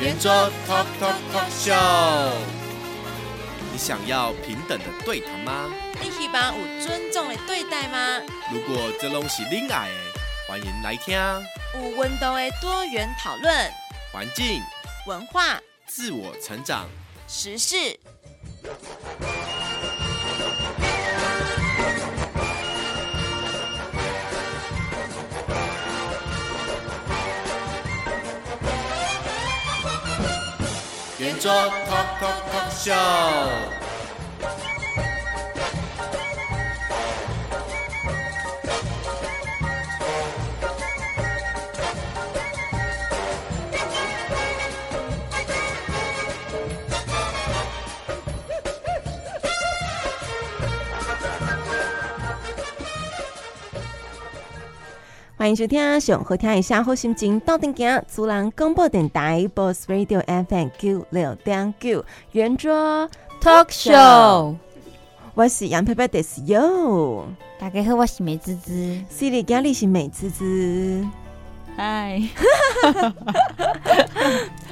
圆桌 Talk Talk Talk Show，你想要平等的对谈吗？你希望有尊重的对待吗？如果这拢是恁爱的，欢迎来听。有温度的多元讨论，环境、文化、自我成长、时事。圆桌 Talk Talk Talk Show。欢迎收听，想好听一下好心情，到顶行，主人广播电台 Boss Radio FM 九六点九圆桌 Talk Show，我是杨佩佩的室友，大家好，我是美滋滋，C 里家里是美滋滋，嗨，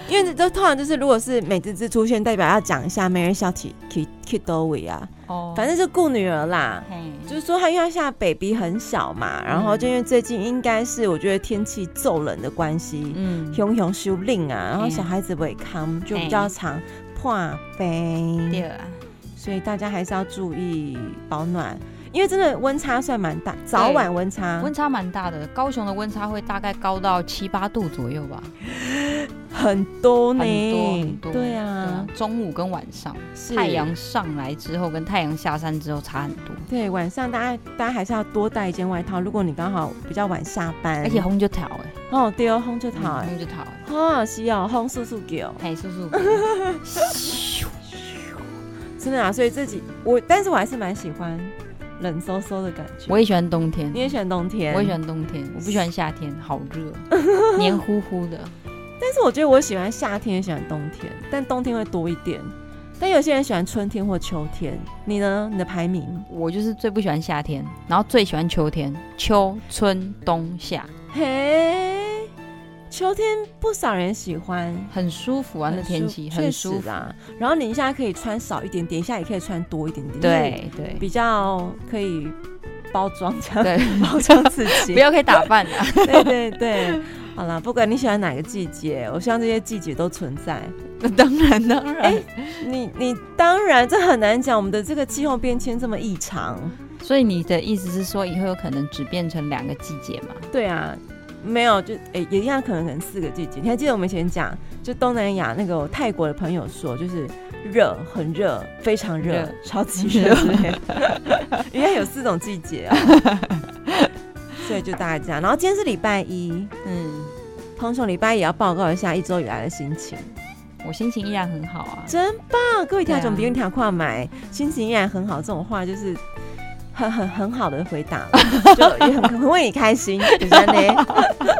因为这通常就是如果是美滋滋出现，代表要讲一下没人笑体体体多位啊。哦，反正是顾女儿啦，就是说她因为她现在 baby 很小嘛，然后就因为最近应该是我觉得天气骤冷的关系，嗯，熊熊修令啊，然后小孩子不会康，就比较常破飞，对啊，所以大家还是要注意保暖。因为真的温差算蛮大，早晚温差温差蛮大的。高雄的温差会大概高到七八度左右吧，很多呢，很多很多。对啊，中午跟晚上，太阳上来之后跟太阳下山之后差很多。对，晚上大家大家还是要多带一件外套。如果你刚好比较晚下班，而且烘就逃哎，哦对哦，烘就逃哎，烘就逃。哦，是哦，烘速速给哦，嘿，速速。真的啊，所以自己我，但是我还是蛮喜欢。冷飕飕的感觉，我也喜欢冬天。你也喜欢冬天，我也喜欢冬天，我不喜欢夏天，好热，黏糊糊的。但是我觉得我喜欢夏天，也喜欢冬天，但冬天会多一点。但有些人喜欢春天或秋天，你呢？你的排名？我就是最不喜欢夏天，然后最喜欢秋天，秋、春、冬、夏。嘿。秋天不少人喜欢，很舒服啊，那天气很舒服啊。然后你一下可以穿少一点点，一下也可以穿多一点点，对对，比较可以包装这样，对，包装自己，不要可以打扮啊。对对对，好了，不管你喜欢哪个季节，我希望这些季节都存在。那当然当然，欸、你你当然这很难讲，我们的这个气候变迁这么异常，所以你的意思是说以后有可能只变成两个季节嘛？对啊。没有，就诶、欸，也一样，可能可能四个季节。你还记得我们以前讲，就东南亚那个泰国的朋友说，就是热，很热，非常热，超级热，应该有四种季节啊。所以就大概这样。然后今天是礼拜一，嗯，通常礼拜一也要报告一下一周以来的心情。我心情依然很好啊，真棒！各位听众，不用听跨买，心情依然很好，这种话就是。很很很好的回答，就也很很为你开心，就这样呢。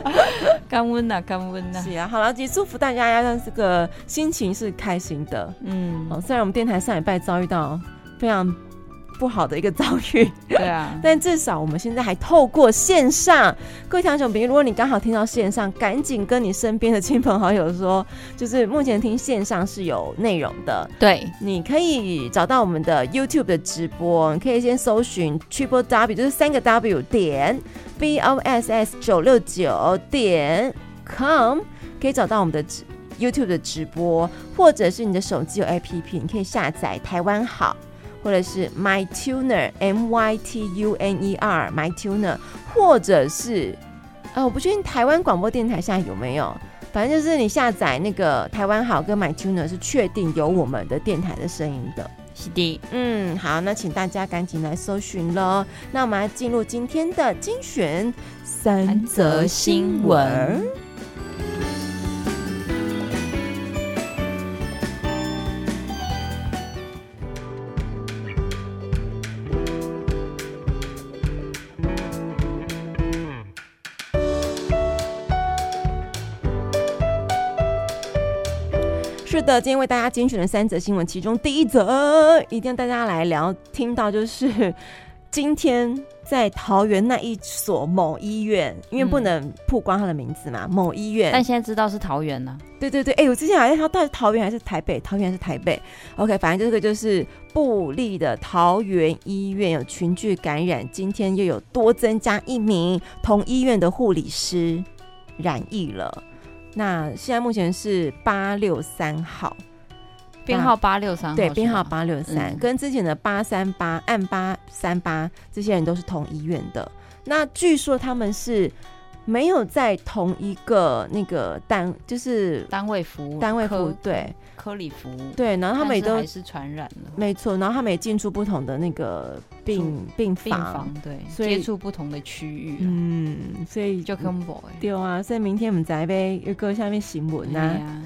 降温呐，降温呐。是啊，好了，也祝福大家要让这个心情是开心的。嗯，哦，虽然我们电台上礼拜遭遇到非常。不好的一个遭遇，对啊，但至少我们现在还透过线上，各位听众朋友，如果你刚好听到线上，赶紧跟你身边的亲朋好友说，就是目前听线上是有内容的，对，你可以找到我们的 YouTube 的直播，你可以先搜寻 Triple W，就是三个 W 点 B O S S 九六九点 com，可以找到我们的 YouTube 的直播，或者是你的手机有 APP，你可以下载台湾好。或者是 My Tuner M Y T U N E R My Tuner，或者是呃，我不确定台湾广播电台现在有没有，反正就是你下载那个台湾好歌 My Tuner 是确定有我们的电台的声音的。是的，嗯，好，那请大家赶紧来搜寻喽。那我们来进入今天的精选三则新闻。的，今天为大家精选了三则新闻，其中第一则一定要大家来聊，听到就是 今天在桃园那一所某医院，因为不能曝光他的名字嘛，嗯、某医院。但现在知道是桃园了。对对对，哎、欸，我之前好像他到底桃园还是台北？桃园还是台北？OK，反正这个就是布利的桃园医院有群聚感染，今天又有多增加一名同医院的护理师染疫了。那现在目前是八六三号。编号八六三，对，编号八六三，跟之前的八三八、按八三八这些人都是同医院的。那据说他们是没有在同一个那个单，就是单位服务，单位服务，对，科里服务，对。然后他们也都还是传染了，没错。然后他们也进出不同的那个病病房，病房，对，所以接触不同的区域，嗯，所以就 combo 对啊。所以明天我们在呗又搁下面新闻啊。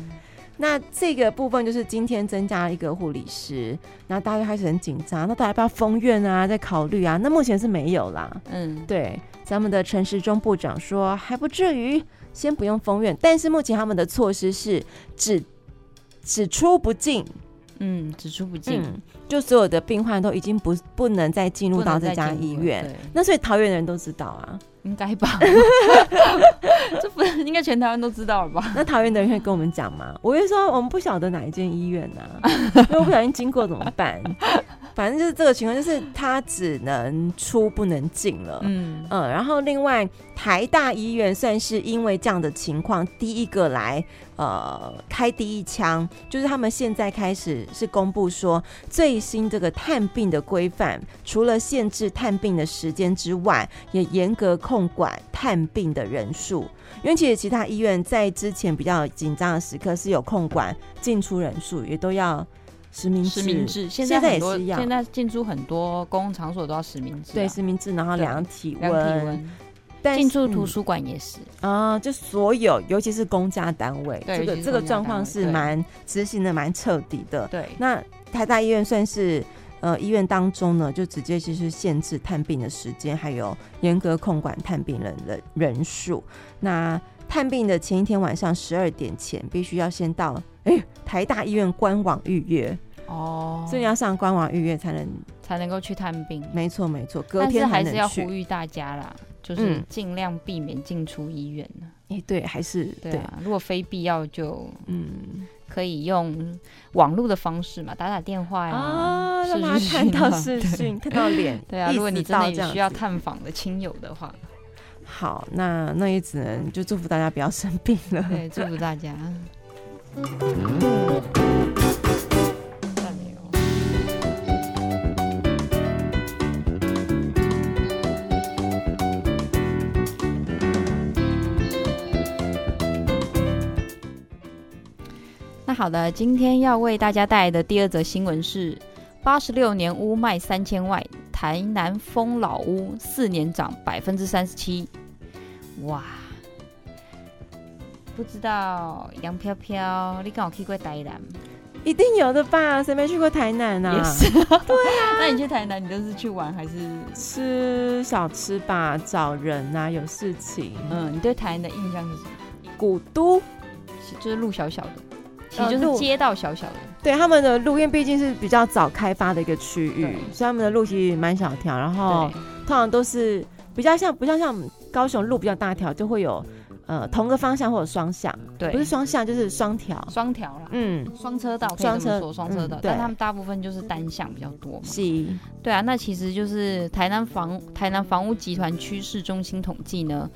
那这个部分就是今天增加了一个护理师，那大家开始很紧张，那大家要不要封院啊？在考虑啊？那目前是没有啦。嗯，对，咱们的陈时中部长说还不至于，先不用封院，但是目前他们的措施是只只出不进，嗯，只出不进，嗯，就所有的病患都已经不不能再进入到这家医院。那所以桃园的人都知道啊。应该吧，这不是应该全台湾都知道了吧？那桃园的人会跟我们讲吗？我会说我们不晓得哪一间医院呢、啊，因为我不小心经过怎么办？反正就是这个情况，就是他只能出不能进了。嗯嗯，然后另外台大医院算是因为这样的情况第一个来呃开第一枪，就是他们现在开始是公布说最新这个探病的规范，除了限制探病的时间之外，也严格控管探病的人数。因为其实其他医院在之前比较紧张的时刻是有控管进出人数，也都要。实名制，实名制，现在很多，现在进出很多公共场所都要实名制，啊，对，实名制，然后量体温，进出图书馆也是啊，就所有，尤其是公家单位，这个这个状况是蛮执行的蛮彻底的。对，那台大医院算是呃医院当中呢，就直接就是限制探病的时间，还有严格控管探病人的人数。那探病的前一天晚上十二点前，必须要先到。哎、欸，台大医院官网预约哦，所以要上官网预约才能才能够去探病。没错没错，隔天还，还是要呼吁大家啦，就是尽量避免进出医院呢哎、嗯欸，对，还是对啊。如果非必要就嗯，可以用网络的方式嘛，打打电话呀、啊，让他看到视讯，看到脸。对啊，如果你真的需要探访的亲友的话，好，那那也只能就祝福大家不要生病了。对，祝福大家。那 好的，今天要为大家带来的第二则新闻是：八十六年屋卖三千万，台南丰老屋四年涨百分之三十七，哇！不知道杨飘飘，你跟我去过台南？一定有的吧？谁没去过台南啊？也是，对啊。那你去台南，你都是去玩还是吃小吃吧？找人啊，有事情。嗯，你对台南的印象是什么？古都，就是路小小的，其实就是街道小小的。对，他们的路，因为毕竟是比较早开发的一个区域，所以他们的路其实蛮小条。然后通常都是比较像，不像像高雄路比较大条，就会有。呃，同个方向或者双向，对，不是双向就是双条，双条啦，嗯，双车道，双车说双车道，但他们大部分就是单向比较多嘛。是，对啊，那其实就是台南房台南房屋集团趋势中心统计呢，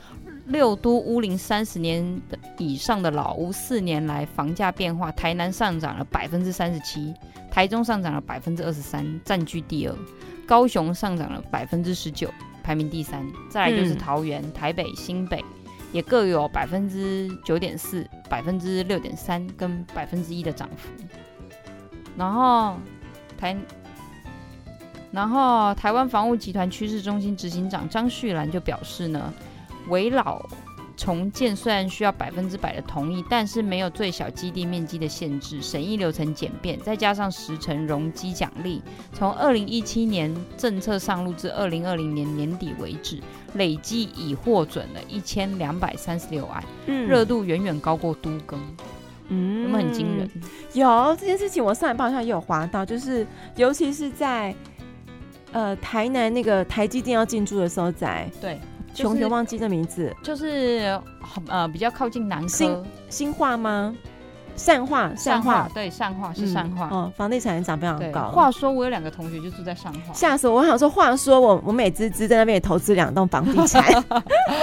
六都屋龄三十年的以上的老屋，四年来房价变化，台南上涨了百分之三十七，台中上涨了百分之二十三，占据第二，高雄上涨了百分之十九，排名第三，再来就是桃园、嗯、台北、新北。也各有百分之九点四、百分之六点三跟百分之一的涨幅。然后台，然后台湾房屋集团趋势中心执行长张旭兰就表示呢，危老重建虽然需要百分之百的同意，但是没有最小基地面积的限制，审议流程简便，再加上十成容积奖励，从二零一七年政策上路至二零二零年年底为止。累计已获准了一千两百三十六案，热、嗯、度远远高过都更，嗯，有没有很惊人？有这件事情，我上一报好像也有滑到，就是尤其是在呃台南那个台积电要进驻的时候在对，穷穷忘记这名字，就是呃比较靠近南科新化吗？善化，善化，对，善化是善化。哦，房地产涨非常高。话说我有两个同学就住在善化，吓死我！我想说，话说我我美滋滋在那边也投资两栋房地产，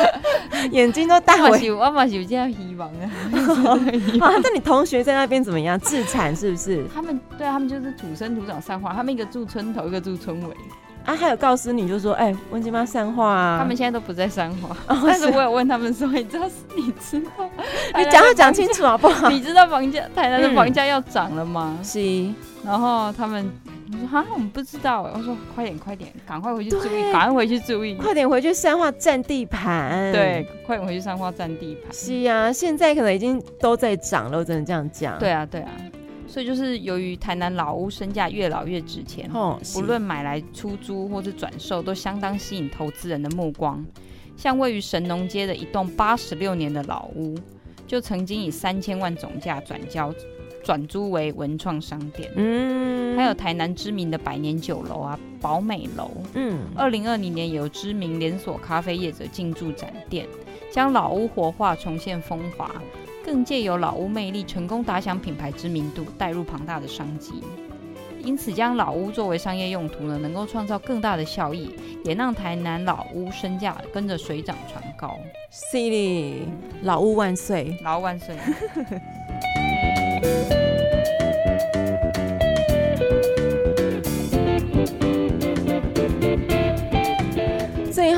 眼睛都大。我有，我嘛有这样希望啊。那你同学在那边怎么样？自产是不是？他们对他们就是土生土长善化，他们一个住村头，一个住村尾。啊，还有告诉你，就说，哎、欸，温金妈善化啊，他们现在都不在善化，哦、但是我有问他们说，你知道，你知道，你讲要讲清楚好不好？你知道房价台南的房价要涨了吗？是、嗯，然后他们我说哈，我们不知道，我说快点快点，赶快回去注意，赶快回去注意，快点回去善化占地盘，对，快点回去善化占地盘。是啊，现在可能已经都在涨了，我只能这样讲。对啊，对啊。所以就是由于台南老屋身价越老越值钱，哦，不论买来出租或是转售，都相当吸引投资人的目光。像位于神农街的一栋八十六年的老屋，就曾经以三千万总价转交转租为文创商店。嗯，还有台南知名的百年酒楼啊，宝美楼。嗯，二零二零年有知名连锁咖啡业者进驻展店，将老屋活化，重现风华。更借由老屋魅力，成功打响品牌知名度，带入庞大的商机。因此，将老屋作为商业用途呢，能够创造更大的效益，也让台南老屋身价跟着水涨船高。City，老屋万岁！老屋万岁！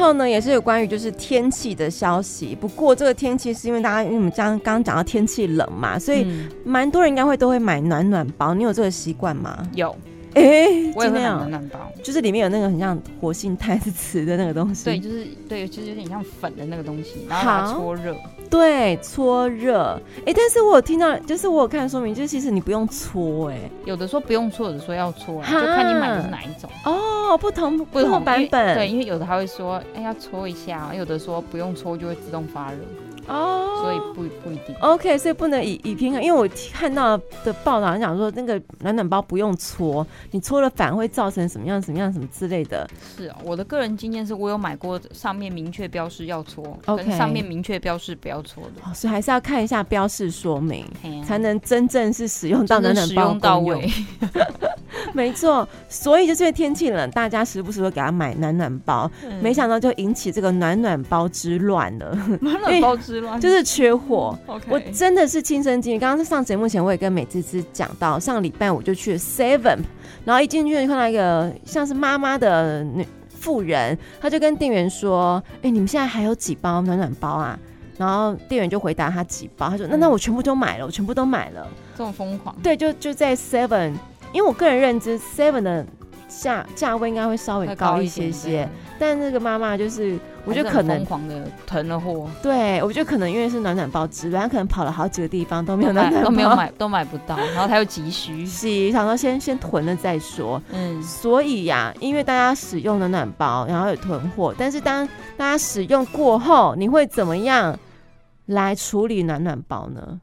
后呢，也是有关于就是天气的消息。不过这个天气是因为大家因为我们刚刚讲到天气冷嘛，所以蛮多人应该会都会买暖暖包。你有这个习惯吗？有。哎、欸，我也会买暖暖包，就是里面有那个很像活性炭是瓷的那个东西。对，就是对，就是有点像粉的那个东西，然后把它搓热。对，搓热。哎、欸，但是我有听到，就是我有看说明，就是其实你不用搓，哎，有的说不用搓，有的说要搓，就看你买的是哪一种。哦，不同不同版本。对，因为有的他会说，哎、欸，要搓一下，有的说不用搓就会自动发热。哦、oh，所以不不一定。OK，所以不能以以平衡，因为我看到的报道讲说，那个暖暖包不用搓，你搓了反而会造成什么样什么样什么之类的。是啊，我的个人经验是我有买过上面明确标示要搓，OK，跟上面明确标示不要搓的。哦，所以还是要看一下标示说明，才能真正是使用到暖暖包到位。没错，所以就是因为天气冷，大家时不时会给他买暖暖包，嗯，没想到就引起这个暖暖包之乱了。暖暖包之乱就是缺货。我真的是亲身经历。刚刚在上节目前，我也跟美滋滋讲到，上个礼拜我就去了 Seven，然后一进去就看到一个像是妈妈的女妇人，她就跟店员说：“哎、欸，你们现在还有几包暖暖包啊？”然后店员就回答他几包，他说：“那那我全部都买了，我全部都买了。”这种疯狂。对，就就在 Seven。因为我个人认知，Seven 的价价位应该会稍微高一些些，但那个妈妈就是，我觉得可能疯狂的囤了货。对，我觉得可能因为是暖暖包之乱，她可能跑了好几个地方都没有 暖暖包，都没有买，都买不到，然后她又急需，是想说先先囤了再说。嗯，所以呀、啊，因为大家使用暖暖包，然后有囤货，但是当大家使用过后，你会怎么样来处理暖暖包呢？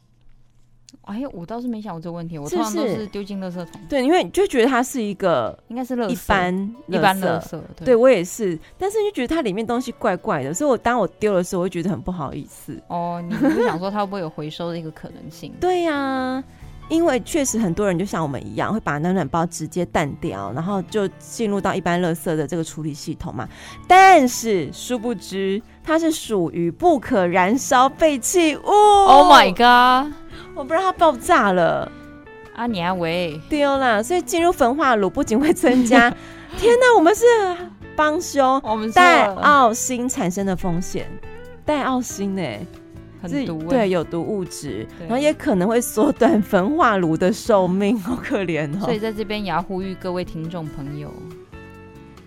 哎呀，我倒是没想过这个问题，我通常都是丢进垃圾桶。对，因为你就觉得它是一个应该是垃圾，一般一般垃圾。对，对我也是，但是你就觉得它里面东西怪怪的，所以我当我丢的时候，我会觉得很不好意思。哦，你不想说它会不会有回收的一个可能性？对呀、啊，因为确实很多人就像我们一样，会把暖暖包直接淡掉，然后就进入到一般垃圾的这个处理系统嘛。但是殊不知，它是属于不可燃烧废弃物。Oh my god！我不知道它爆炸了。啊！你啊喂？丢了，所以进入焚化炉不仅会增加，天哪，我们是帮凶，我们带奥星产生的风险，带奥星呢，很毒，对，有毒物质，然后也可能会缩短焚化炉的寿命，好可怜哦。所以在这边也要呼吁各位听众朋友，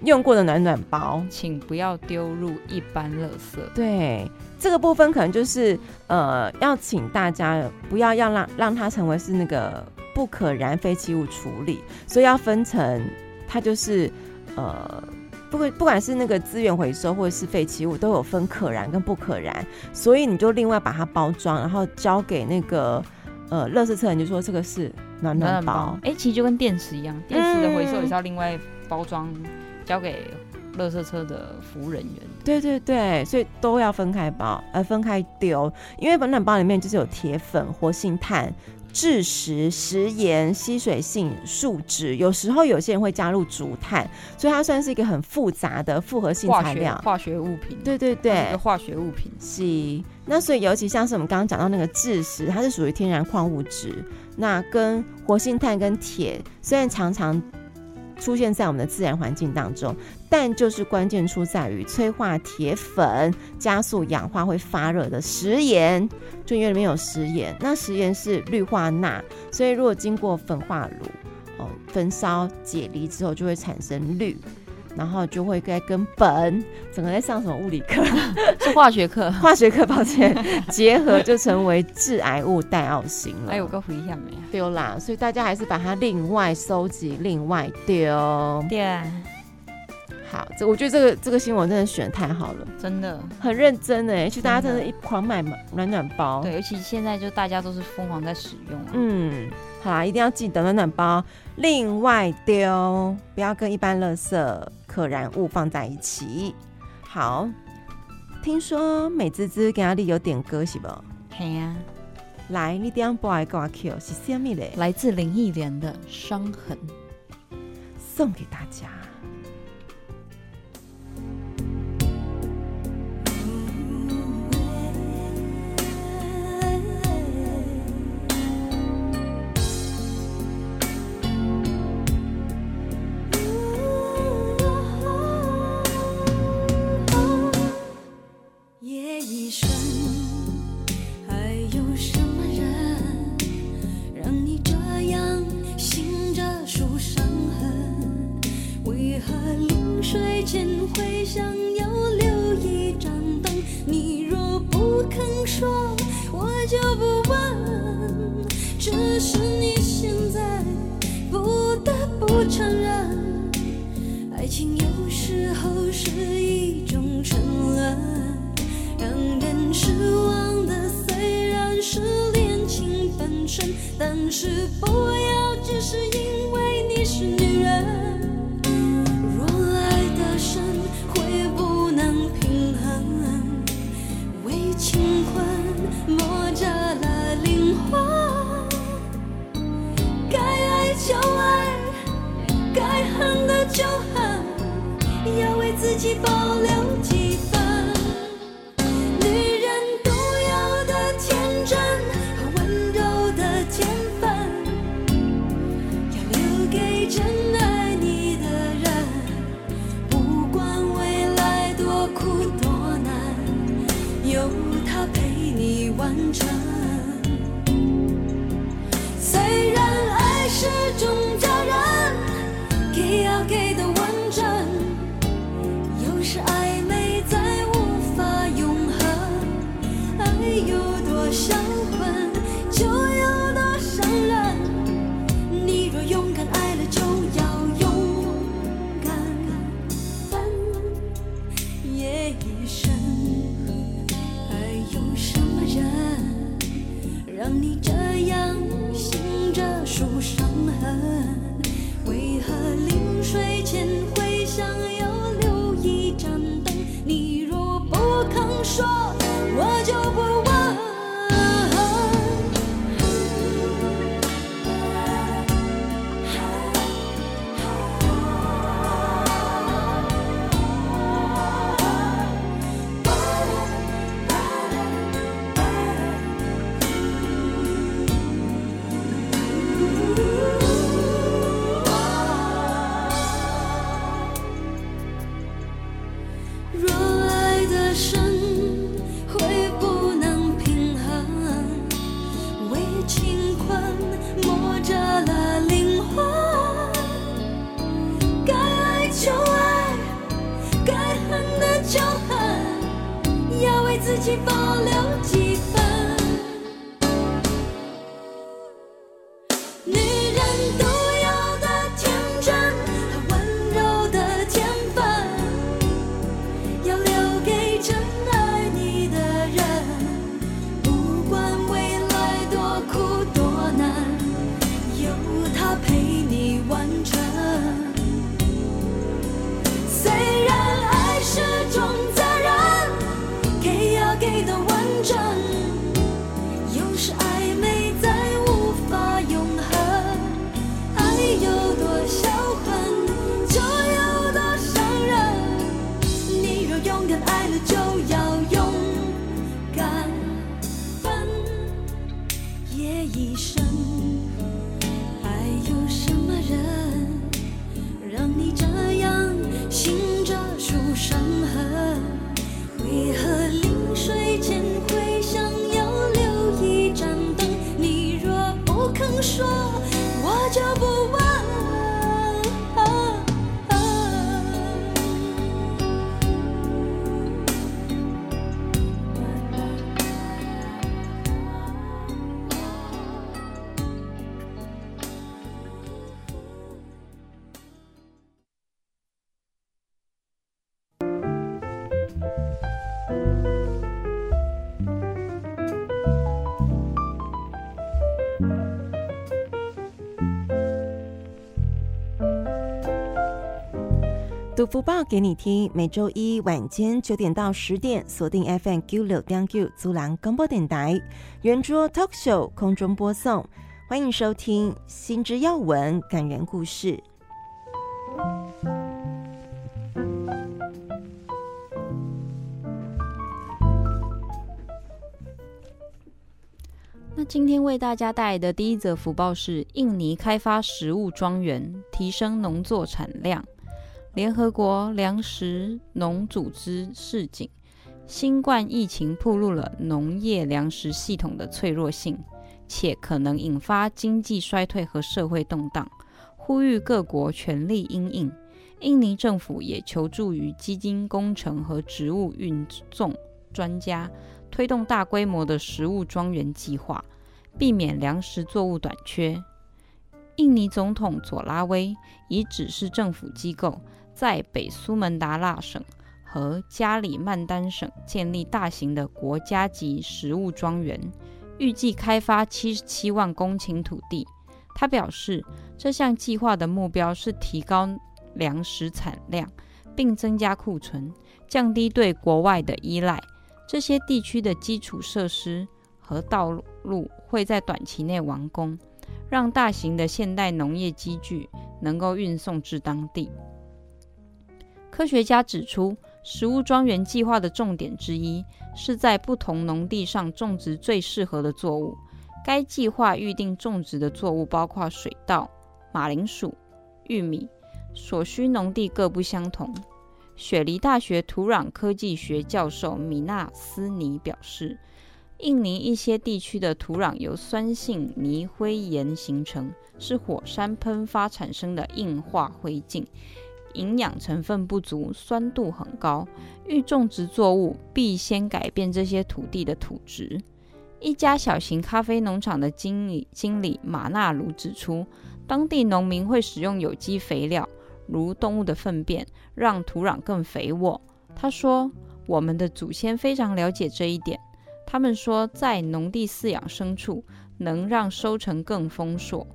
用过的暖暖包，请不要丢入一般垃圾。对。这个部分可能就是呃，要请大家不要要让让它成为是那个不可燃废弃物处理，所以要分成它就是呃，不不管是那个资源回收或者是废弃物，都有分可燃跟不可燃，所以你就另外把它包装，然后交给那个呃，垃圾车人就说这个是暖暖包。哎，其实就跟电池一样，电池的回收也是要另外包装。交给垃圾车的服务人员。对对对，所以都要分开包，呃，分开丢，因为本暖包里面就是有铁粉、活性炭。制石、食盐、吸水性树脂，有时候有些人会加入竹炭，所以它算是一个很复杂的复合性材料，化学，物品。对对对，一个化学物品。是，那所以尤其像是我们刚刚讲到那个制石，它是属于天然矿物质，那跟活性炭跟铁虽然常常。出现在我们的自然环境当中，但就是关键出在于催化铁粉，加速氧化会发热的食盐，就因为里面有食盐，那食盐是氯化钠，所以如果经过焚化炉哦焚烧解离之后，就会产生氯。然后就会该跟本，整个在上什么物理课？是化学课，化学课，抱歉，结合就成为致癌物代奥辛了。哎，我告诉一下没有丢啦，所以大家还是把它另外收集，另外丢。对啊，好，这我觉得这个这个新闻真的选得太好了，真的很认真哎，其实大家真的一狂买暖暖包，对，尤其现在就大家都是疯狂在使用，嗯。好啦，一定要记得暖暖包另外丢，不要跟一般垃圾可燃物放在一起。好，听说美滋滋跟阿丽有点歌是不？嘿呀、啊，来，你点播来给我 Q 是虾米嘞？来自林忆莲的《伤痕》，送给大家。青。福报给你听，每周一晚间九点到十点，锁定 FM 九六点九，租郎广播电台，圆桌 Talk Show 空中播送，欢迎收听新知要闻、感人故事。那今天为大家带来的第一则福报是：印尼开发食物庄园，提升农作产量。联合国粮食农组织示警，新冠疫情暴露了农业粮食系统的脆弱性，且可能引发经济衰退和社会动荡，呼吁各国全力因应。印尼政府也求助于基金工程和植物运送专家，推动大规模的食物庄园计划，避免粮食作物短缺。印尼总统佐拉威已指示政府机构。在北苏门答腊省和加里曼丹省建立大型的国家级食物庄园，预计开发七十七万公顷土地。他表示，这项计划的目标是提高粮食产量，并增加库存，降低对国外的依赖。这些地区的基础设施和道路会在短期内完工，让大型的现代农业机具能够运送至当地。科学家指出，食物庄园计划的重点之一是在不同农地上种植最适合的作物。该计划预定种植的作物包括水稻、马铃薯、玉米，所需农地各不相同。雪梨大学土壤科技学教授米纳斯尼表示，印尼一些地区的土壤由酸性泥灰岩形成，是火山喷发产生的硬化灰烬。营养成分不足，酸度很高。欲种植作物，必先改变这些土地的土质。一家小型咖啡农场的经理经理马纳鲁指出，当地农民会使用有机肥料，如动物的粪便，让土壤更肥沃。他说：“我们的祖先非常了解这一点。他们说，在农地饲养牲畜，能让收成更丰硕。”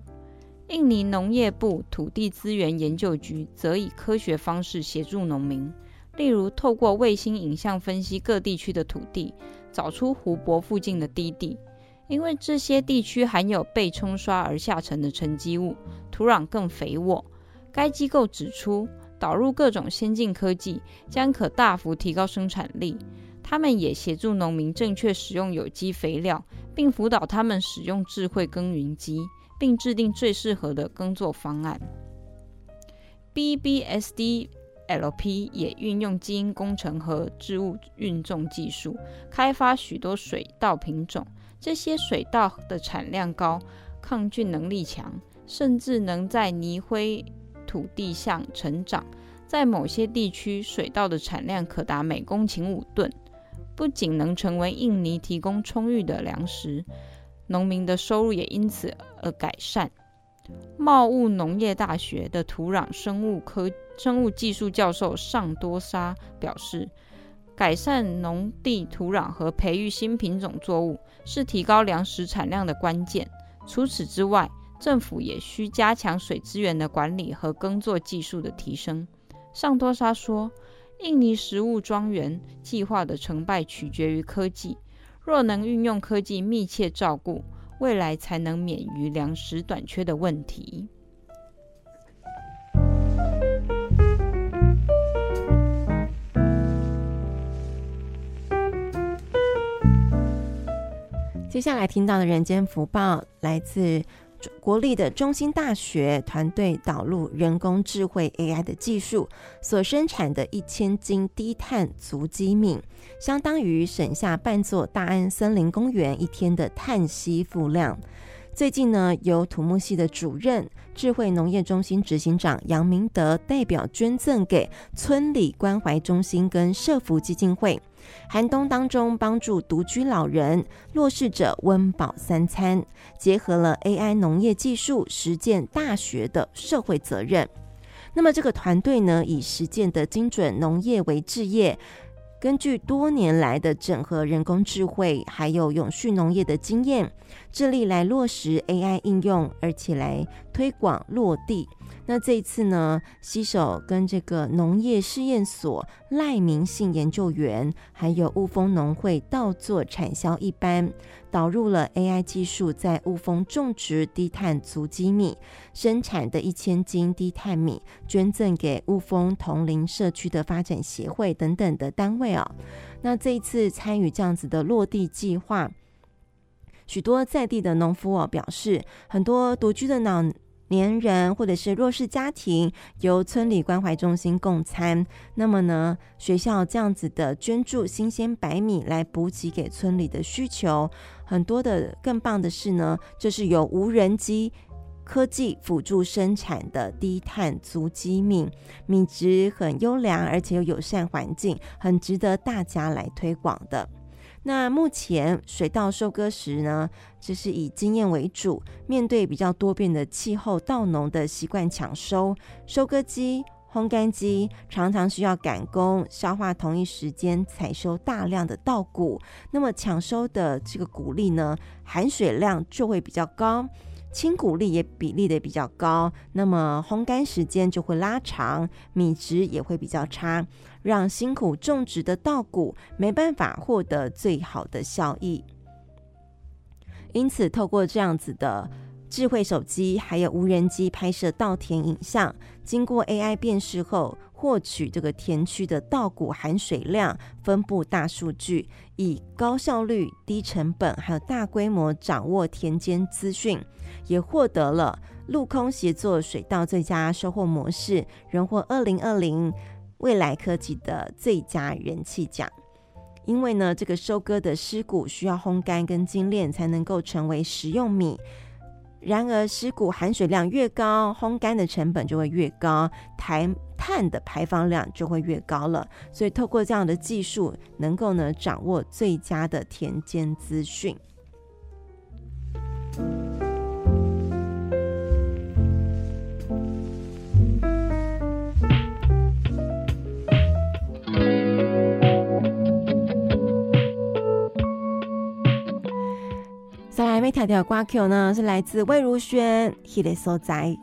印尼农业部土地资源研究局则以科学方式协助农民，例如透过卫星影像分析各地区的土地，找出湖泊附近的低地，因为这些地区含有被冲刷而下沉的沉积物，土壤更肥沃。该机构指出，导入各种先进科技将可大幅提高生产力。他们也协助农民正确使用有机肥料，并辅导他们使用智慧耕耘机。并制定最适合的耕作方案。BBSD LP 也运用基因工程和植物运种技术，开发许多水稻品种。这些水稻的产量高，抗菌能力强，甚至能在泥灰土地上成长。在某些地区，水稻的产量可达每公顷五吨，不仅能成为印尼提供充裕的粮食。农民的收入也因此而改善。茂物农业大学的土壤生物科生物技术教授尚多沙表示，改善农地土壤和培育新品种作物是提高粮食产量的关键。除此之外，政府也需加强水资源的管理和耕作技术的提升。尚多沙说，印尼食物庄园计划的成败取决于科技。若能运用科技密切照顾，未来才能免于粮食短缺的问题。接下来听到的人间福报来自国立的中兴大学团队导入人工智慧 AI 的技术所生产的一千斤低碳足迹米，相当于省下半座大安森林公园一天的碳吸附量。最近呢，由土木系的主任、智慧农业中心执行长杨明德代表捐赠给村里关怀中心跟社福基金会，寒冬当中帮助独居老人、弱势者温饱三餐，结合了 AI 农业技术实践大学的社会责任。那么这个团队呢，以实践的精准农业为志业。根据多年来的整合人工智慧，还有永续农业的经验，致力来落实 AI 应用，而且来推广落地。那这一次呢，携手跟这个农业试验所赖明信研究员，还有雾峰农会稻作产销一班，导入了 AI 技术，在雾峰种植低碳足基米，生产的一千斤低碳米，捐赠给雾峰同龄社区的发展协会等等的单位哦。那这一次参与这样子的落地计划，许多在地的农夫哦表示，很多独居的老年人或者是弱势家庭由村里关怀中心供餐，那么呢，学校这样子的捐助新鲜白米来补给给村里的需求，很多的更棒的是呢，这是由无人机科技辅助生产的低碳足迹米，米质很优良，而且有友善环境，很值得大家来推广的。那目前水稻收割时呢，就是以经验为主，面对比较多变的气候，稻农的习惯抢收，收割机、烘干机常常需要赶工，消化同一时间采收大量的稻谷，那么抢收的这个谷粒呢，含水量就会比较高。青谷粒也比例的比较高，那么烘干时间就会拉长，米值也会比较差，让辛苦种植的稻谷没办法获得最好的效益。因此，透过这样子的智慧手机还有无人机拍摄稻田影像，经过 AI 辨识后，获取这个田区的稻谷含水量、分布大数据，以高效率、低成本还有大规模掌握田间资讯，也获得了陆空协作水稻最佳收获模式，荣获二零二零未来科技的最佳人气奖。因为呢，这个收割的湿谷需要烘干跟精炼才能够成为食用米。然而，湿谷含水量越高，烘干的成本就会越高，碳碳的排放量就会越高了。所以，透过这样的技术，能够呢掌握最佳的田间资讯。接下来要条绍的歌曲呢是来自魏如萱那个所在。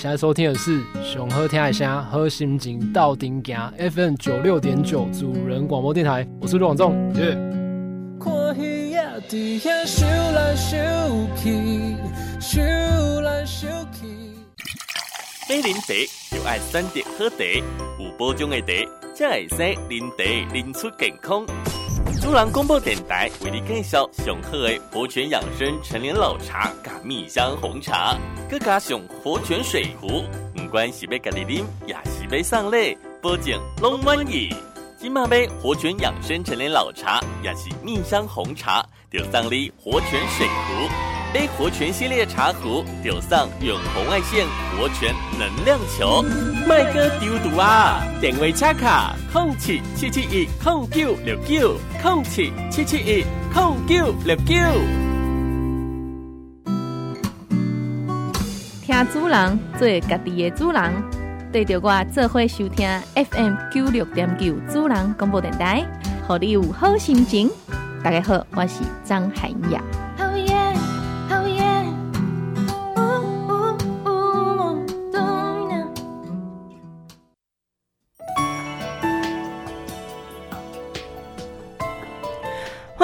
现在收听的是熊喝天海虾喝心情到顶行 FM 九六点九主人广播电台，我是陆广仲，耶、yeah。买啉茶就爱选择好茶，有保障的茶才会使啉茶啉出健康。主人广播电台为你介绍上好的活泉养生陈年老茶加蜜香红茶，佮加上活泉水壶，不管是要家己啉，也是要送礼，保证拢满意。今马买活泉养生陈年老茶，也是蜜香红茶，就送你活泉水壶。A 活泉系列茶壶，就送远红外线活泉能量球。麦哥丢毒啊！电话插卡：空七七七一空九六九空七七七一空九六九。听主人做家己的主人。对着我做伙收听 FM 九六点九主人广播电台，让你有好心情。大家好，我是张涵雅。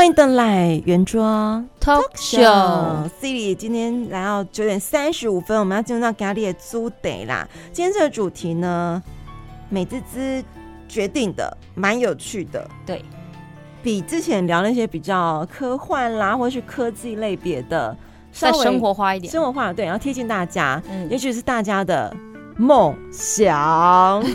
欢迎登来圆桌 Talk Show，Silly 今天来到九点三十五分，我们要进入到咖喱的租得啦。今天这个主题呢，美滋滋决定的，蛮有趣的。对，比之前聊那些比较科幻啦，或者是科技类别的，稍微生活化一点，生活化对，然后贴近大家，嗯，也许是大家的。梦想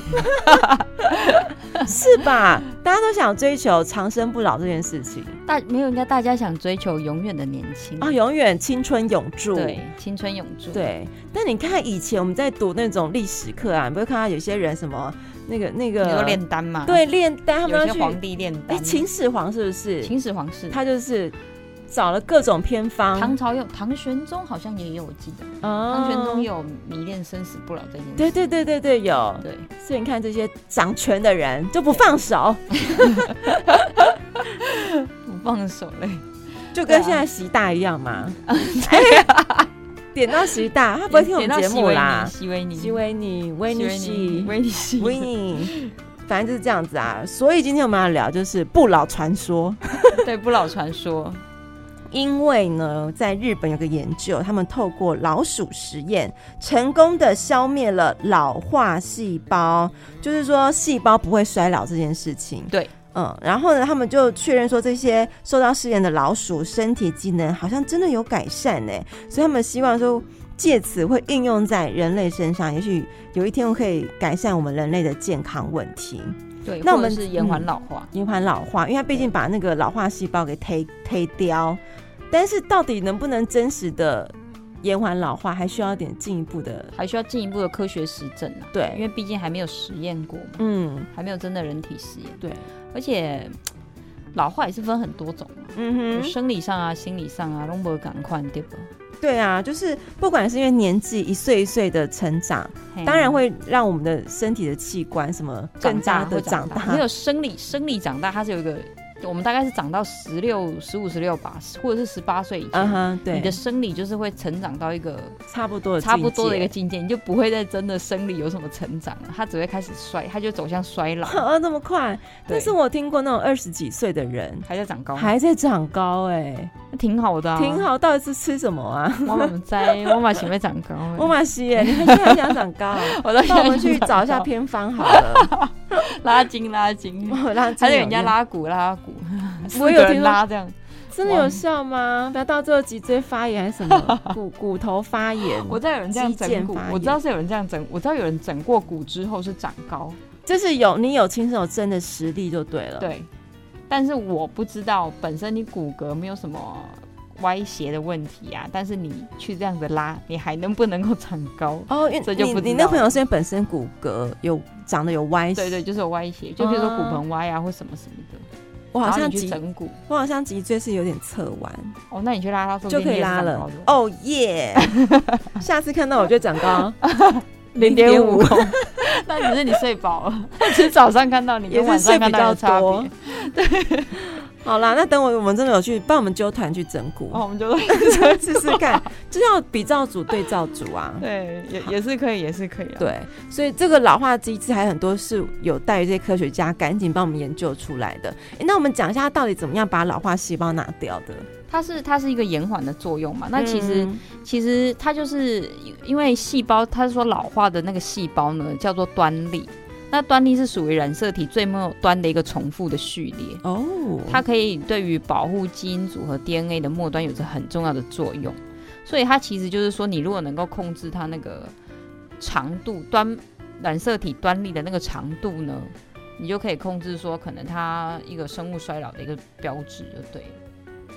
是吧？大家都想追求长生不老这件事情。大没有，应该大家想追求永远的年轻啊，永远青春永驻。对，青春永驻。对。但你看以前我们在读那种历史课啊，你不会看到有些人什么那个那个炼丹嘛？对，炼丹，他们有些皇帝炼丹。哎，秦始皇是不是？秦始皇是，他就是。找了各种偏方，唐朝有唐玄宗好像也有，我记得，哦、唐玄宗有迷恋生死不老这件事。对对对对对，有。对，所以你看这些掌权的人就不放手，不放手嘞，就跟现在习大一样嘛。点到习大，他不会听我们节目啦。习维尼，席维尼，维尼西，维尼西，维尼，反正就是这样子啊。所以今天我们要聊就是不老传说，对，不老传说。因为呢，在日本有个研究，他们透过老鼠实验，成功的消灭了老化细胞，就是说细胞不会衰老这件事情。对，嗯，然后呢，他们就确认说，这些受到试验的老鼠身体机能好像真的有改善呢，所以他们希望说，借此会应用在人类身上，也许有一天我可以改善我们人类的健康问题。对，那我们是延缓老化，延缓老化，因为它毕竟把那个老化细胞给推推掉。但是到底能不能真实的延缓老化，还需要点进一步的，还需要进一步的科学实证啊。对，因为毕竟还没有实验过嘛，嗯，还没有真的人体实验。对，而且老化也是分很多种嘛，嗯哼，生理上啊、心理上啊，都不赶快对吧？对啊，就是不管是因为年纪一岁一岁的成长，当然会让我们的身体的器官什么更加的长大。没有生理生理长大，它是有一个。我们大概是长到十六、十五、十六吧，或者是十八岁以前，uh 对，你的生理就是会成长到一个差不多的差不多的一个境界，你就不会再真的生理有什么成长了，它只会开始衰，它就走向衰老。啊，那么快？但是我听过那种二十几岁的人还在长高，还在长高，哎，那挺好的，啊，挺好。到底是吃什么啊？我们在，我马喜会长高，我马喜，哎，你现在想长高？我到我们去找一下偏方好了，拉筋拉筋，拉筋，还是人家拉骨拉骨。我有听拉这样，真的有效吗？不要到最后脊椎发炎还是什么 骨骨头发炎？我知道有人这样整骨，我知道是有人这样整，我知道有人整过骨之后是长高，就是有你有亲手真的实力就对了。对，但是我不知道本身你骨骼没有什么歪斜的问题啊，但是你去这样子拉，你还能不能够长高？哦，因为这就不你，你那朋友是因为本身骨骼有长得有歪斜，对对，就是有歪斜，就比如说骨盆歪啊或什么什么的。我好像脊整骨，我好像脊椎是有点侧弯哦。那你去拉拉，就可以拉了。哦耶！下次看到我就长高，零点五公，那只是你睡饱了，只是早上看到你跟晚上看到有差别。对。好啦，那等我我们真的有去帮我们揪团去整蛊，哦，我们就试试看，就要比照组对照组啊。对，也也是可以，也是可以。啊对，所以这个老化机制还很多是有待于这些科学家赶紧帮我们研究出来的。欸，那我们讲一下它到底怎么样把老化细胞拿掉的？它是它是一个延缓的作用嘛？那其实、嗯、其实它就是因为细胞，它是说老化的那个细胞呢叫做端粒。那端粒是属于染色体最末端的一个重复的序列哦，它可以对于保护基因组和 DNA 的末端有着很重要的作用，所以它其实就是说，你如果能够控制它那个长度端染色体端粒的那个长度呢，你就可以控制说可能它一个生物衰老的一个标志就对了。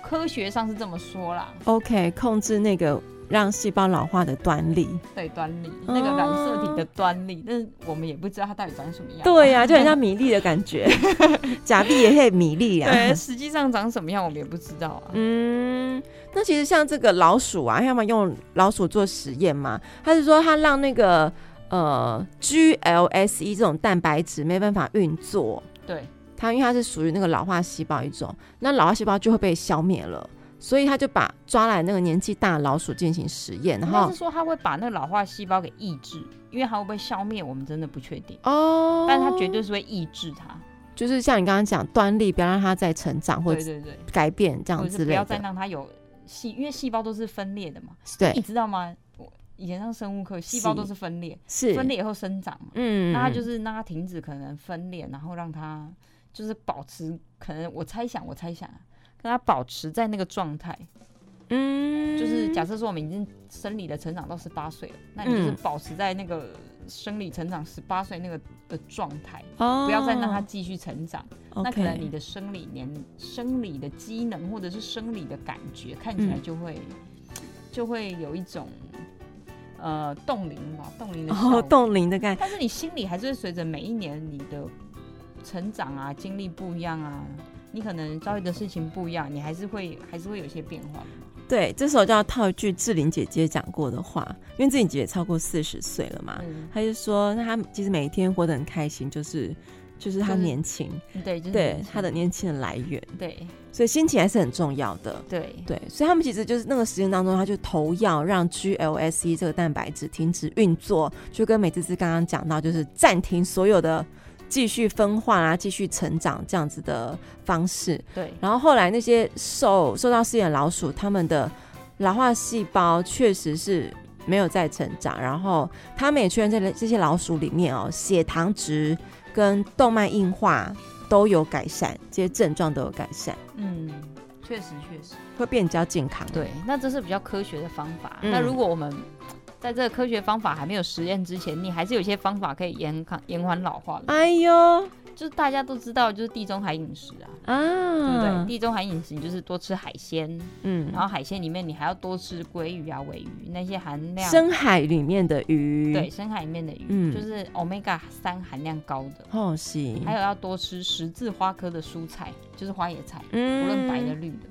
科学上是这么说啦。OK，控制那个。让细胞老化的端粒，对端粒，那个染色体的端粒，但是我们也不知道它到底长什么样。对呀、啊，就很像 米粒的感觉，假币也可以米粒啊。对，实际上长什么样我们也不知道啊。嗯，那其实像这个老鼠啊，要么用老鼠做实验嘛，他是说他让那个呃 GLSE 这种蛋白质没办法运作，对，它因为它是属于那个老化细胞一种，那老化细胞就会被消灭了。所以他就把抓来那个年纪大的老鼠进行实验，然后是说他会把那个老化细胞给抑制，因为它会不会消灭，我们真的不确定哦。但是它绝对是会抑制它，就是像你刚刚讲端粒，不要让它再成长或者改变这样子，不要再让它有细，因为细胞都是分裂的嘛。对，你知道吗？我以前上生物课，细胞都是分裂，是分裂以后生长嘛。嗯，那它就是让它停止可能分裂，然后让它就是保持可能，我猜想，我猜想。让它保持在那个状态，嗯，就是假设说我们已经生理的成长到十八岁了，那你就是保持在那个生理成长十八岁那个的状态，哦，不要再让它继续成长，哦，那可能你的生理年、生理的机能或者是生理的感觉看起来就会，嗯，就会有一种呃冻龄嘛，冻龄的哦，冻龄的感觉，但是你心里还是会随着每一年你的成长啊，经历不一样啊。你可能遭遇的事情不一样，你还是会还是会有一些变化。对，这时候就要套一句志玲姐姐讲过的话，因为志玲姐姐超过四十岁了嘛，嗯、她就说，那她其实每一天活得很开心，就是就是她年轻，就是、对，就是、对她的年轻的来源，对，所以心情还是很重要的，对对，所以他们其实就是那个时间当中，他就投药让 GLSE 这个蛋白质停止运作，就跟美滋滋刚刚讲到，就是暂停所有的。继续分化啊，继续成长这样子的方式。对，然后后来那些受受到试验老鼠，他们的老化细胞确实是没有再成长，然后他们也确认在这些老鼠里面哦，血糖值跟动脉硬化都有改善，这些症状都有改善。嗯，确实确实会变比较健康。对，那这是比较科学的方法。嗯，那如果我们在这个科学方法还没有实验之前，你还是有些方法可以延缓延缓老化的。哎呦，就是大家都知道，就是地中海饮食啊，啊，对不对？地中海饮食你就是多吃海鲜，嗯，然后海鲜里面你还要多吃鲑鱼啊、尾鱼那些含量深海里面的鱼，对，深海里面的鱼，嗯，就是 omega 三含量高的。哦，是。还有要多吃十字花科的蔬菜，就是花野菜，嗯，无论白的绿的。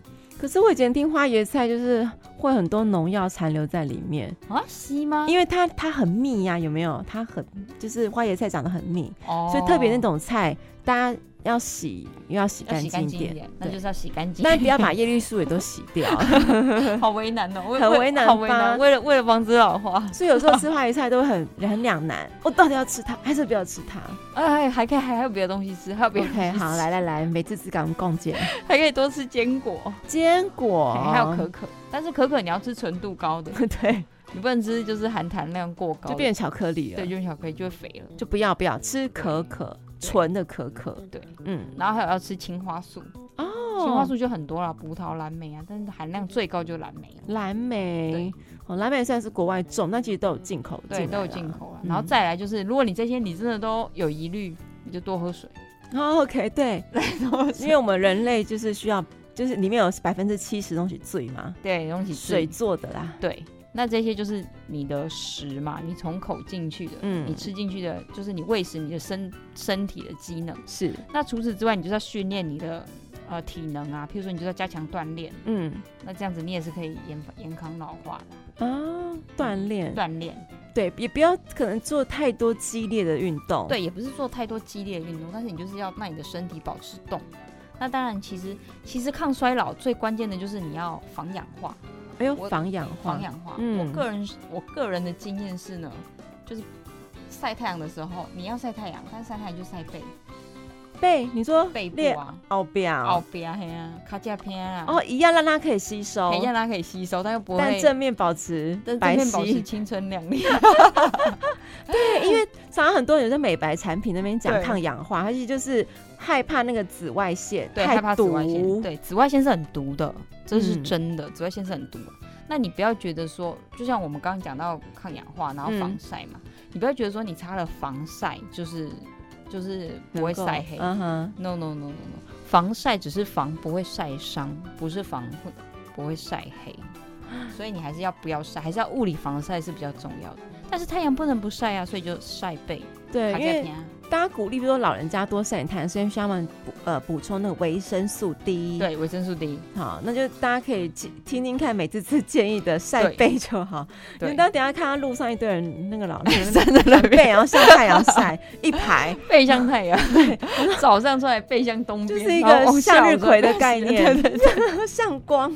可是我以前听花椰菜就是会很多农药残留在里面啊？西吗？因为它它很密呀，有没有？它很就是花椰菜长得很密，哦，所以特别那种菜，大家要洗又要洗干净一点，那就是要洗干净，但不要把叶绿素也都洗掉，好为难哦，很为难，好为难。为了为了防止老化，所以有时候吃花椰菜都很很两难，我到底要吃它还是不要吃它？哎，还可以还还有别的东西吃，还有别的。OK，好，来来来，美滋滋跟我们共建，还可以多吃坚果，坚果。还有可可，但是可可你要吃纯度高的，对，你不能吃就是含糖量过高，就变成巧克力了，对，就变巧克力就会肥了，就不要不要吃可可，纯的可可，对，嗯，然后还有要吃青花素。哦，青花素就很多啦，葡萄、蓝莓啊，但是含量最高就是蓝莓，蓝莓。哦，蓝莓虽然是国外种，但其实都有进口，对，都有进口啊。然后再来就是，如果你这些你真的都有疑虑，你就多喝水。哦，OK，对，因为我们人类就是需要，就是里面有百分之七十东西醉嘛，对，东西水做的啦。对，那这些就是你的食嘛，你从口进去的，嗯，你吃进去的，就是你喂食你的身身体的机能。是。那除此之外，你就是要训练你的。呃，体能啊，譬如说，你就要加强锻炼，嗯，那这样子你也是可以延延康老化的啊。锻炼，锻炼，对，也不要可能做太多激烈的运动。对，也不是做太多激烈的运动，但是你就是要让你的身体保持动。那当然，其实其实抗衰老最关键的就是你要防氧化。哎呦，防氧化，防氧化。嗯，我个人我个人的经验是呢，就是晒太阳的时候，你要晒太阳，但是晒太阳就晒背。背，你说背部啊，后边，后边嘿啊，卡加片啊，哦，一样让它可以吸收，一样让它可以吸收，但又不会，但正面保持白皙，保持青春靓丽。对，因为常常很多人在美白产品那边讲抗氧化，而且就是害怕那个紫外线，对，害怕紫外线，对，紫外线是很毒的，这是真的，紫外线是很毒。那你不要觉得说，就像我们刚刚讲到抗氧化，然后防晒嘛，你不要觉得说你擦了防晒就是。就是不会晒黑。嗯哼，no no no no no，防晒只是防不会晒伤，不是防会不会晒黑。所以你还是要不要晒，还是要物理防晒是比较重要的。但是太阳不能不晒啊，所以就晒背。对，因为大家鼓励，比如说老人家多晒点太阳，所以需要他们补呃补充那个维生素 D。对，维生素 D。好，那就大家可以听听看美滋滋建议的晒背就好。对。因为等下看到路上一堆人，那个老人 站在那边，然后向太阳晒 一排，背向太阳。对。早上出来背向东边，就是一个向日葵的概念。对对对。向光。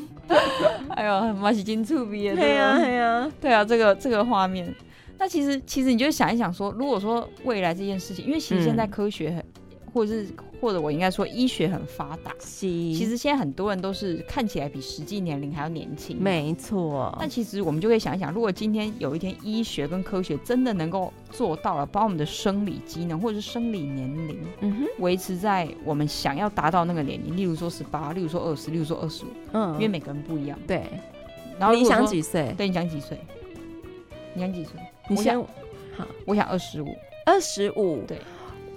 哎呦，马是金触鼻的。对呀，对呀。对啊，这个这个画面。那其实，其实你就想一想说，如果说未来这件事情，因为其实现在科学很，嗯、或者是或者我应该说医学很发达，是其实现在很多人都是看起来比实际年龄还要年轻。没错。那其实我们就可以想一想，如果今天有一天医学跟科学真的能够做到了，把我们的生理机能或者是生理年龄，嗯哼，维持在我们想要达到那个年龄，例如说十八，例如说二十，例如说二十五，嗯，因为每个人不一样。对。然后你想几岁？对，你想几岁？你想几岁？你先，好，我想二十五，二十五，对，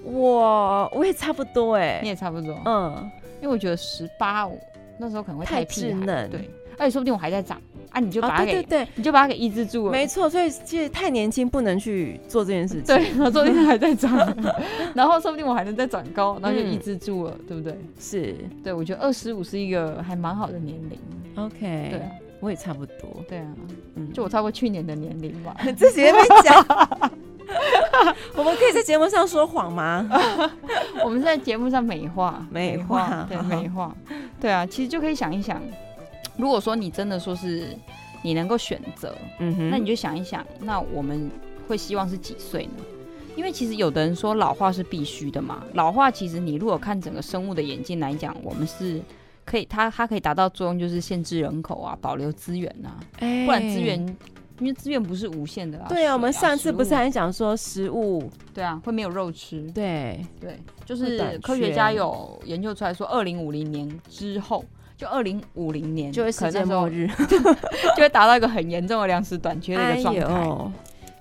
我我也差不多哎，你也差不多，嗯，因为我觉得十八五那时候可能会太稚嫩，对，而且说不定我还在长啊，你就把它给，对对，你就把它给抑制住了，没错，所以其实太年轻不能去做这件事 情，对，然后说不定还在长，然后说不定我还能再长高，然后就抑制住了，对不对？是，对，我觉得二十五是一个还蛮好的年龄，OK，对。我也差不多，对啊，嗯，就我差不多去年的年龄吧。自己也没讲，我们可以在节目上说谎吗？我们是在节目上美化，美化，对，美化，对啊，其实就可以想一想，如果说你真的说是你能够选择，嗯哼，那你就想一想，那我们会希望是几岁呢？因为其实有的人说老化是必须的嘛，老化其实你如果看整个生物的演进来讲，我们是。可以，它它可以达到作用，就是限制人口啊，保留资源啊。欸、不然资源，因为资源不是无限的啊。对啊，啊我们上次不是还讲说食物，对啊，会没有肉吃。对对，就是科学家有研究出来说，二零五零年之后，就二零五零年就会世界末日，就会达到一个很严重的粮食短缺的一个状态。哎、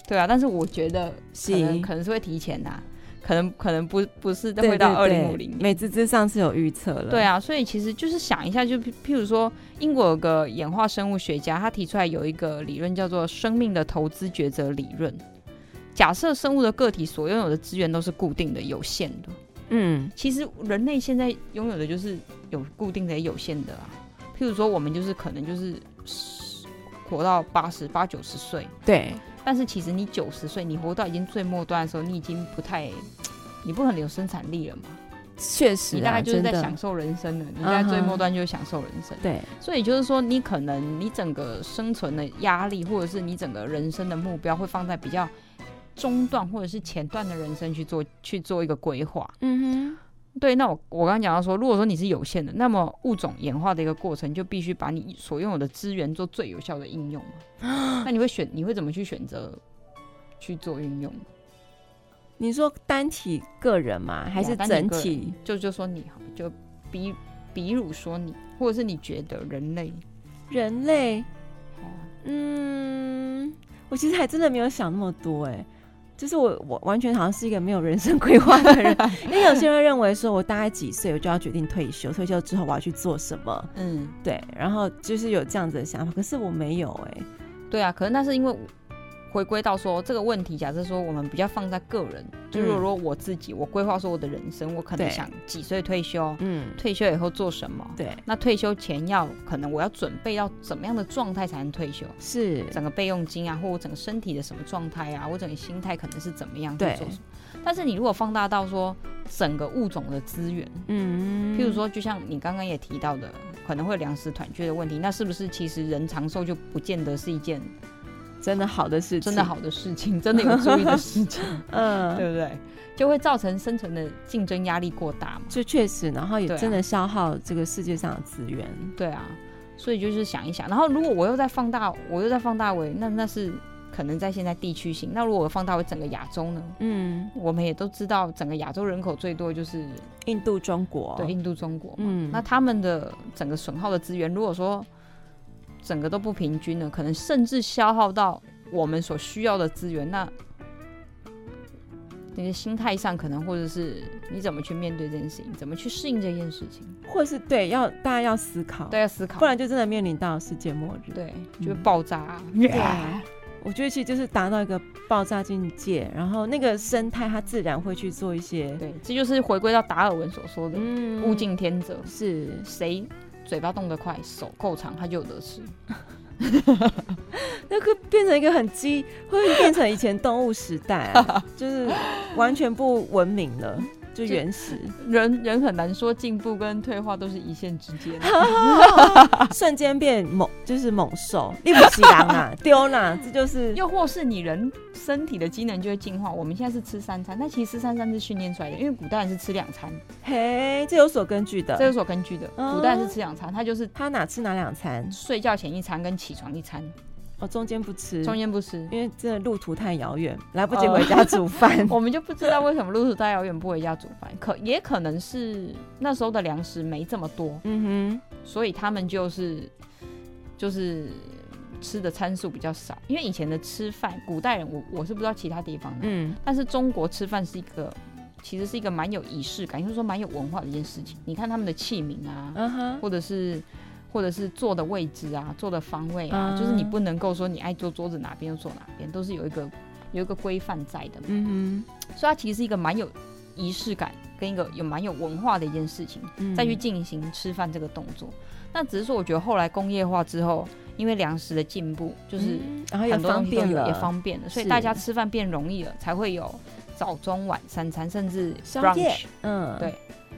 对啊，但是我觉得可能可能是会提前呐、啊。可能可能不不是会到二零五零，美滋滋上次有预测了。对啊，所以其实就是想一下，就譬如说，英国有个演化生物学家，他提出来有一个理论叫做生命的投资抉择理论。假设生物的个体所拥有的资源都是固定的、有限的。嗯，其实人类现在拥有的就是有固定的、有限的啊。譬如说，我们就是可能就是活到八十八九十岁。对。但是其实你九十岁，你活到已经最末端的时候，你已经不太，你不可能有生产力了嘛。确实、啊，你大概就是在享受人生了。的你在最末端就是享受人生。对、uh。Huh. 所以就是说，你可能你整个生存的压力，或者是你整个人生的目标，会放在比较中段或者是前段的人生去做去做一个规划。嗯哼。对，那我我刚刚讲到说，如果说你是有限的，那么物种演化的一个过程就必须把你所拥有的资源做最有效的应用嘛。那你会选，你会怎么去选择去做运用？你说单体个人吗？还是整体？就就说你好，就比比如说你，或者是你觉得人类，人类，嗯，我其实还真的没有想那么多哎。就是我，我完全好像是一个没有人生规划的人，因为有些人认为说，我大概几岁我就要决定退休，退休之后我要去做什么，嗯，对，然后就是有这样子的想法，可是我没有哎、欸，对啊，可能那是因为回归到说这个问题，假设说我们比较放在个人，嗯、就是如果我自己，我规划说我的人生，我可能想几岁退休，嗯，退休以后做什么？对，那退休前要可能我要准备到怎么样的状态才能退休？是整个备用金啊，或我整个身体的什么状态啊，我整个心态可能是怎么样去做什么？但是你如果放大到说整个物种的资源，嗯，譬如说就像你刚刚也提到的，可能会粮食短缺的问题，那是不是其实人长寿就不见得是一件？真的好的事情，真的好的事情，真的有注意的事情，嗯，对不对？就会造成生存的竞争压力过大嘛？这确实，然后也真的消耗这个世界上的资源。对啊，所以就是想一想，然后如果我又在放大，我又在放大为，那那是可能在现在地区性。那如果我放大为整个亚洲呢？嗯，我们也都知道，整个亚洲人口最多就是印度、中国。对，印度、中国。嗯，那他们的整个损耗的资源，如果说。整个都不平均了，可能甚至消耗到我们所需要的资源。那那些心态上，可能或者是你怎么去面对这件事情，怎么去适应这件事情，或者是对要大家要思考，对要思考，不然就真的面临到世界末日，对，就会爆炸、啊。嗯、对，我觉得其实就是达到一个爆炸境界，然后那个生态它自然会去做一些。对，这就是回归到达尔文所说的“嗯、物竞天择”，是谁？嘴巴动得快，手够长，它就有得吃。那个变成一个很鸡，会变成以前动物时代、啊，就是完全不文明了。就原始人，人很难说进步跟退化都是一线之间，瞬间变猛就是猛兽，立不起狼啊，丢啦，这就是。又或是你人身体的机能就会进化。我们现在是吃三餐，但其实吃三餐是训练出来的，因为古代人是吃两餐。嘿，这有所根据的，这有所根据的。古代人是吃两餐，他就是他哪吃哪两餐？睡觉前一餐跟起床一餐。哦，中间不吃，中间不吃，因为这路途太遥远，来不及回家煮 饭。我们就不知道为什么路途太遥远不回家煮饭，可也可能是那时候的粮食没这么多，嗯哼，所以他们就是就是吃的餐数比较少。因为以前的吃饭，古代人我我是不知道其他地方的，嗯，但是中国吃饭是一个其实是一个蛮有仪式感，就是说蛮有文化的一件事情。你看他们的器皿啊，嗯哼，或者是。或者是坐的位置啊，坐的方位啊，嗯、就是你不能够说你爱坐桌子哪边就坐哪边，都是有一个有一个规范在的。嗯哼，所以它其实是一个蛮有仪式感跟一个有蛮有文化的一件事情，嗯、再去进行吃饭这个动作。那只是说，我觉得后来工业化之后，因为粮食的进步，就是很多东西都有也方便了，所以大家吃饭变容易了，才会有早中晚三餐，甚至 brunch。嗯，对。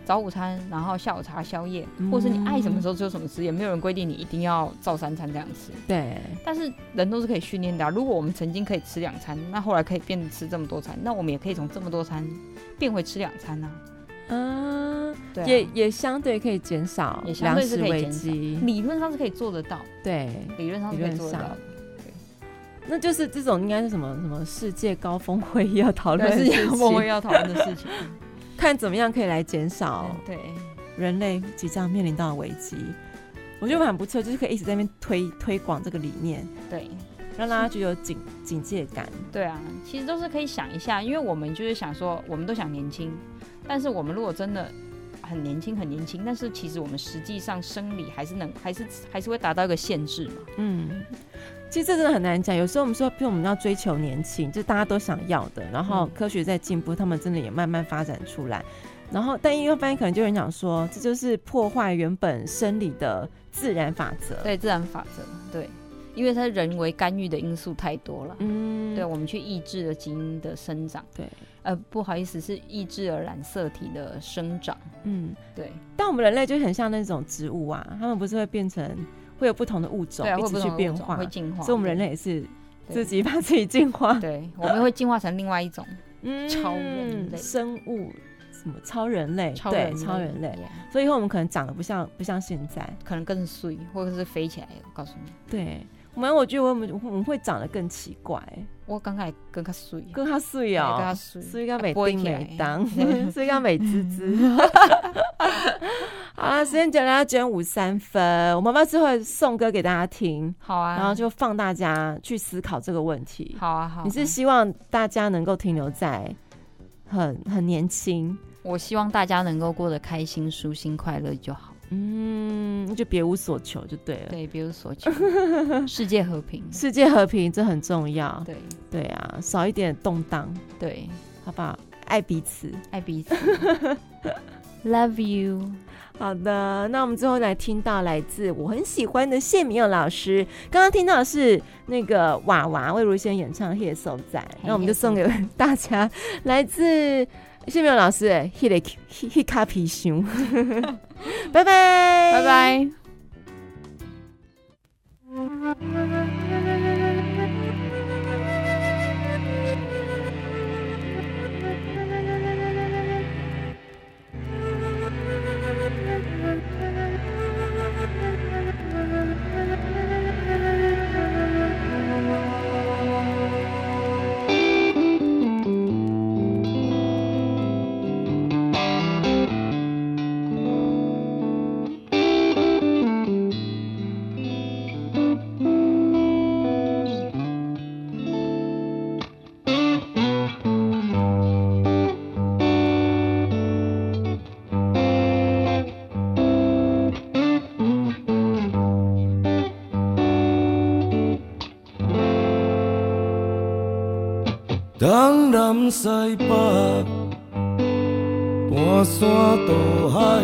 早午餐，然后下午茶、宵夜，或是你爱什么时候吃什么吃，也没有人规定你一定要照三餐这样吃。对，但是人都是可以训练的。如果我们曾经可以吃两餐，那后来可以变吃这么多餐，那我们也可以从这么多餐变回吃两餐啊。嗯，对，也也相对可以减少粮食危机，理论上是可以做得到。对，理论上是可以做得到。对，那就是这种应该是什么什么世界高峰会议要讨论，世界高峰会议要讨论的事情。看怎么样可以来减少对人类即将面临到的危机，我觉得很不错，就是可以一直在那边推推广这个理念，对，让大家具有警警戒感。对啊，其实都是可以想一下，因为我们就是想说，我们都想年轻，但是我们如果真的很年轻很年轻，但是其实我们实际上生理还是能还是还是会达到一个限制嘛。嗯。其实这真的很难讲。有时候我们说，比如我们要追求年轻，就大家都想要的。然后科学在进步，他们真的也慢慢发展出来。然后，但因为发现可能就有人讲说，这就是破坏原本生理的自然法则。对，自然法则。对，因为它人为干预的因素太多了。嗯，对，我们去抑制了基因的生长。对，呃，不好意思，是抑制了染色体的生长。嗯，对。但我们人类就很像那种植物啊，他们不是会变成。会有不同的物种一直去变化，会进化，所以我们人类也是自己把自己进化。对，我们会进化成另外一种超人类生物，什么超人类？对，超人类。所以以后我们可能长得不像不像现在，可能更碎，或者是飞起来。我告诉你，对，我们我觉得我们我们会长得更奇怪。我刚才更加水，更加水哦，更加碎，碎到美叮美当，碎到美滋滋。好了，时间讲到九点五三分，我妈妈最后送歌给大家听，好啊，然后就放大家去思考这个问题，好啊，好啊。你是希望大家能够停留在很很年轻，我希望大家能够过得开心、舒心、快乐就好。嗯，就别无所求就对了。对，别无所求，世界和平，世界和平这很重要。对，对啊，少一点动荡。对，好不好？爱彼此，爱彼此。Love you。好的，那我们最后来听到来自我很喜欢的谢明佑老师。刚刚听到的是那个娃娃魏如萱演唱的《黑手仔》，那我们就送给大家来自谢铭祐老师的《黑的黑卡皮熊》。拜拜，拜拜。南西北，盘山倒海，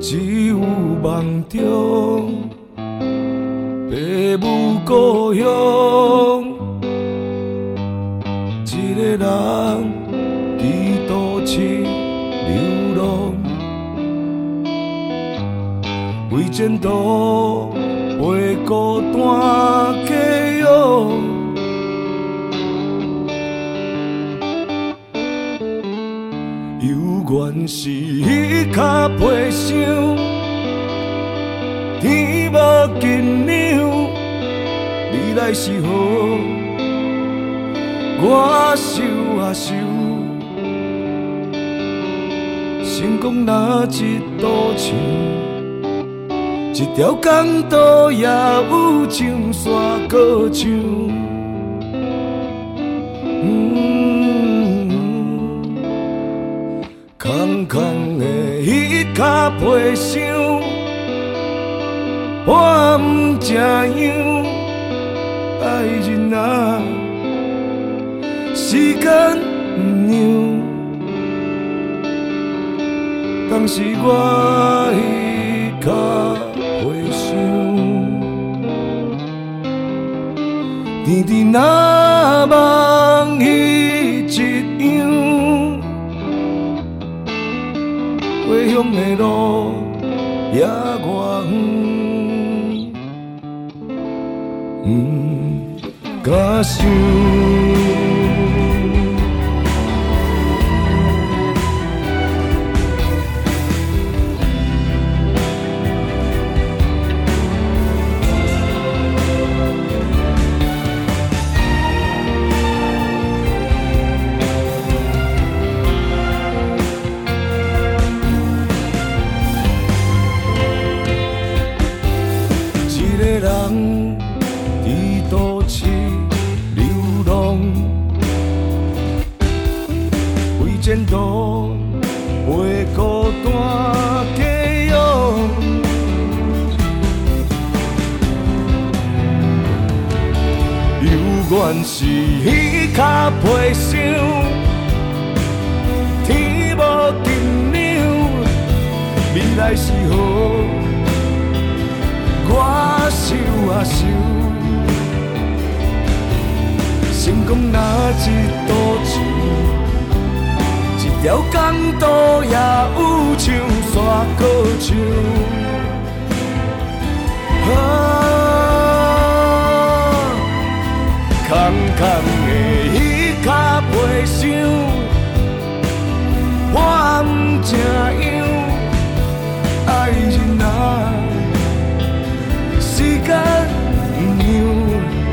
只有梦中父母故乡。一个人在都市流浪，为前途背孤单但是彼卡皮箱，天无斤两，未来是好，我想啊想，成功哪一道墙，一条港岛也有青山歌唱。皮箱，我毋这样爱人啊，时间不让，当时我彼卡皮箱，甜甜那梦一路也外远，嗯敢想。彼卡皮箱，天无斤两，未来是好，我想啊想，成功哪一堵墙，一条港岛也有青山歌唱。啊空空的较袂想，我毋这样，爱人啊，时间。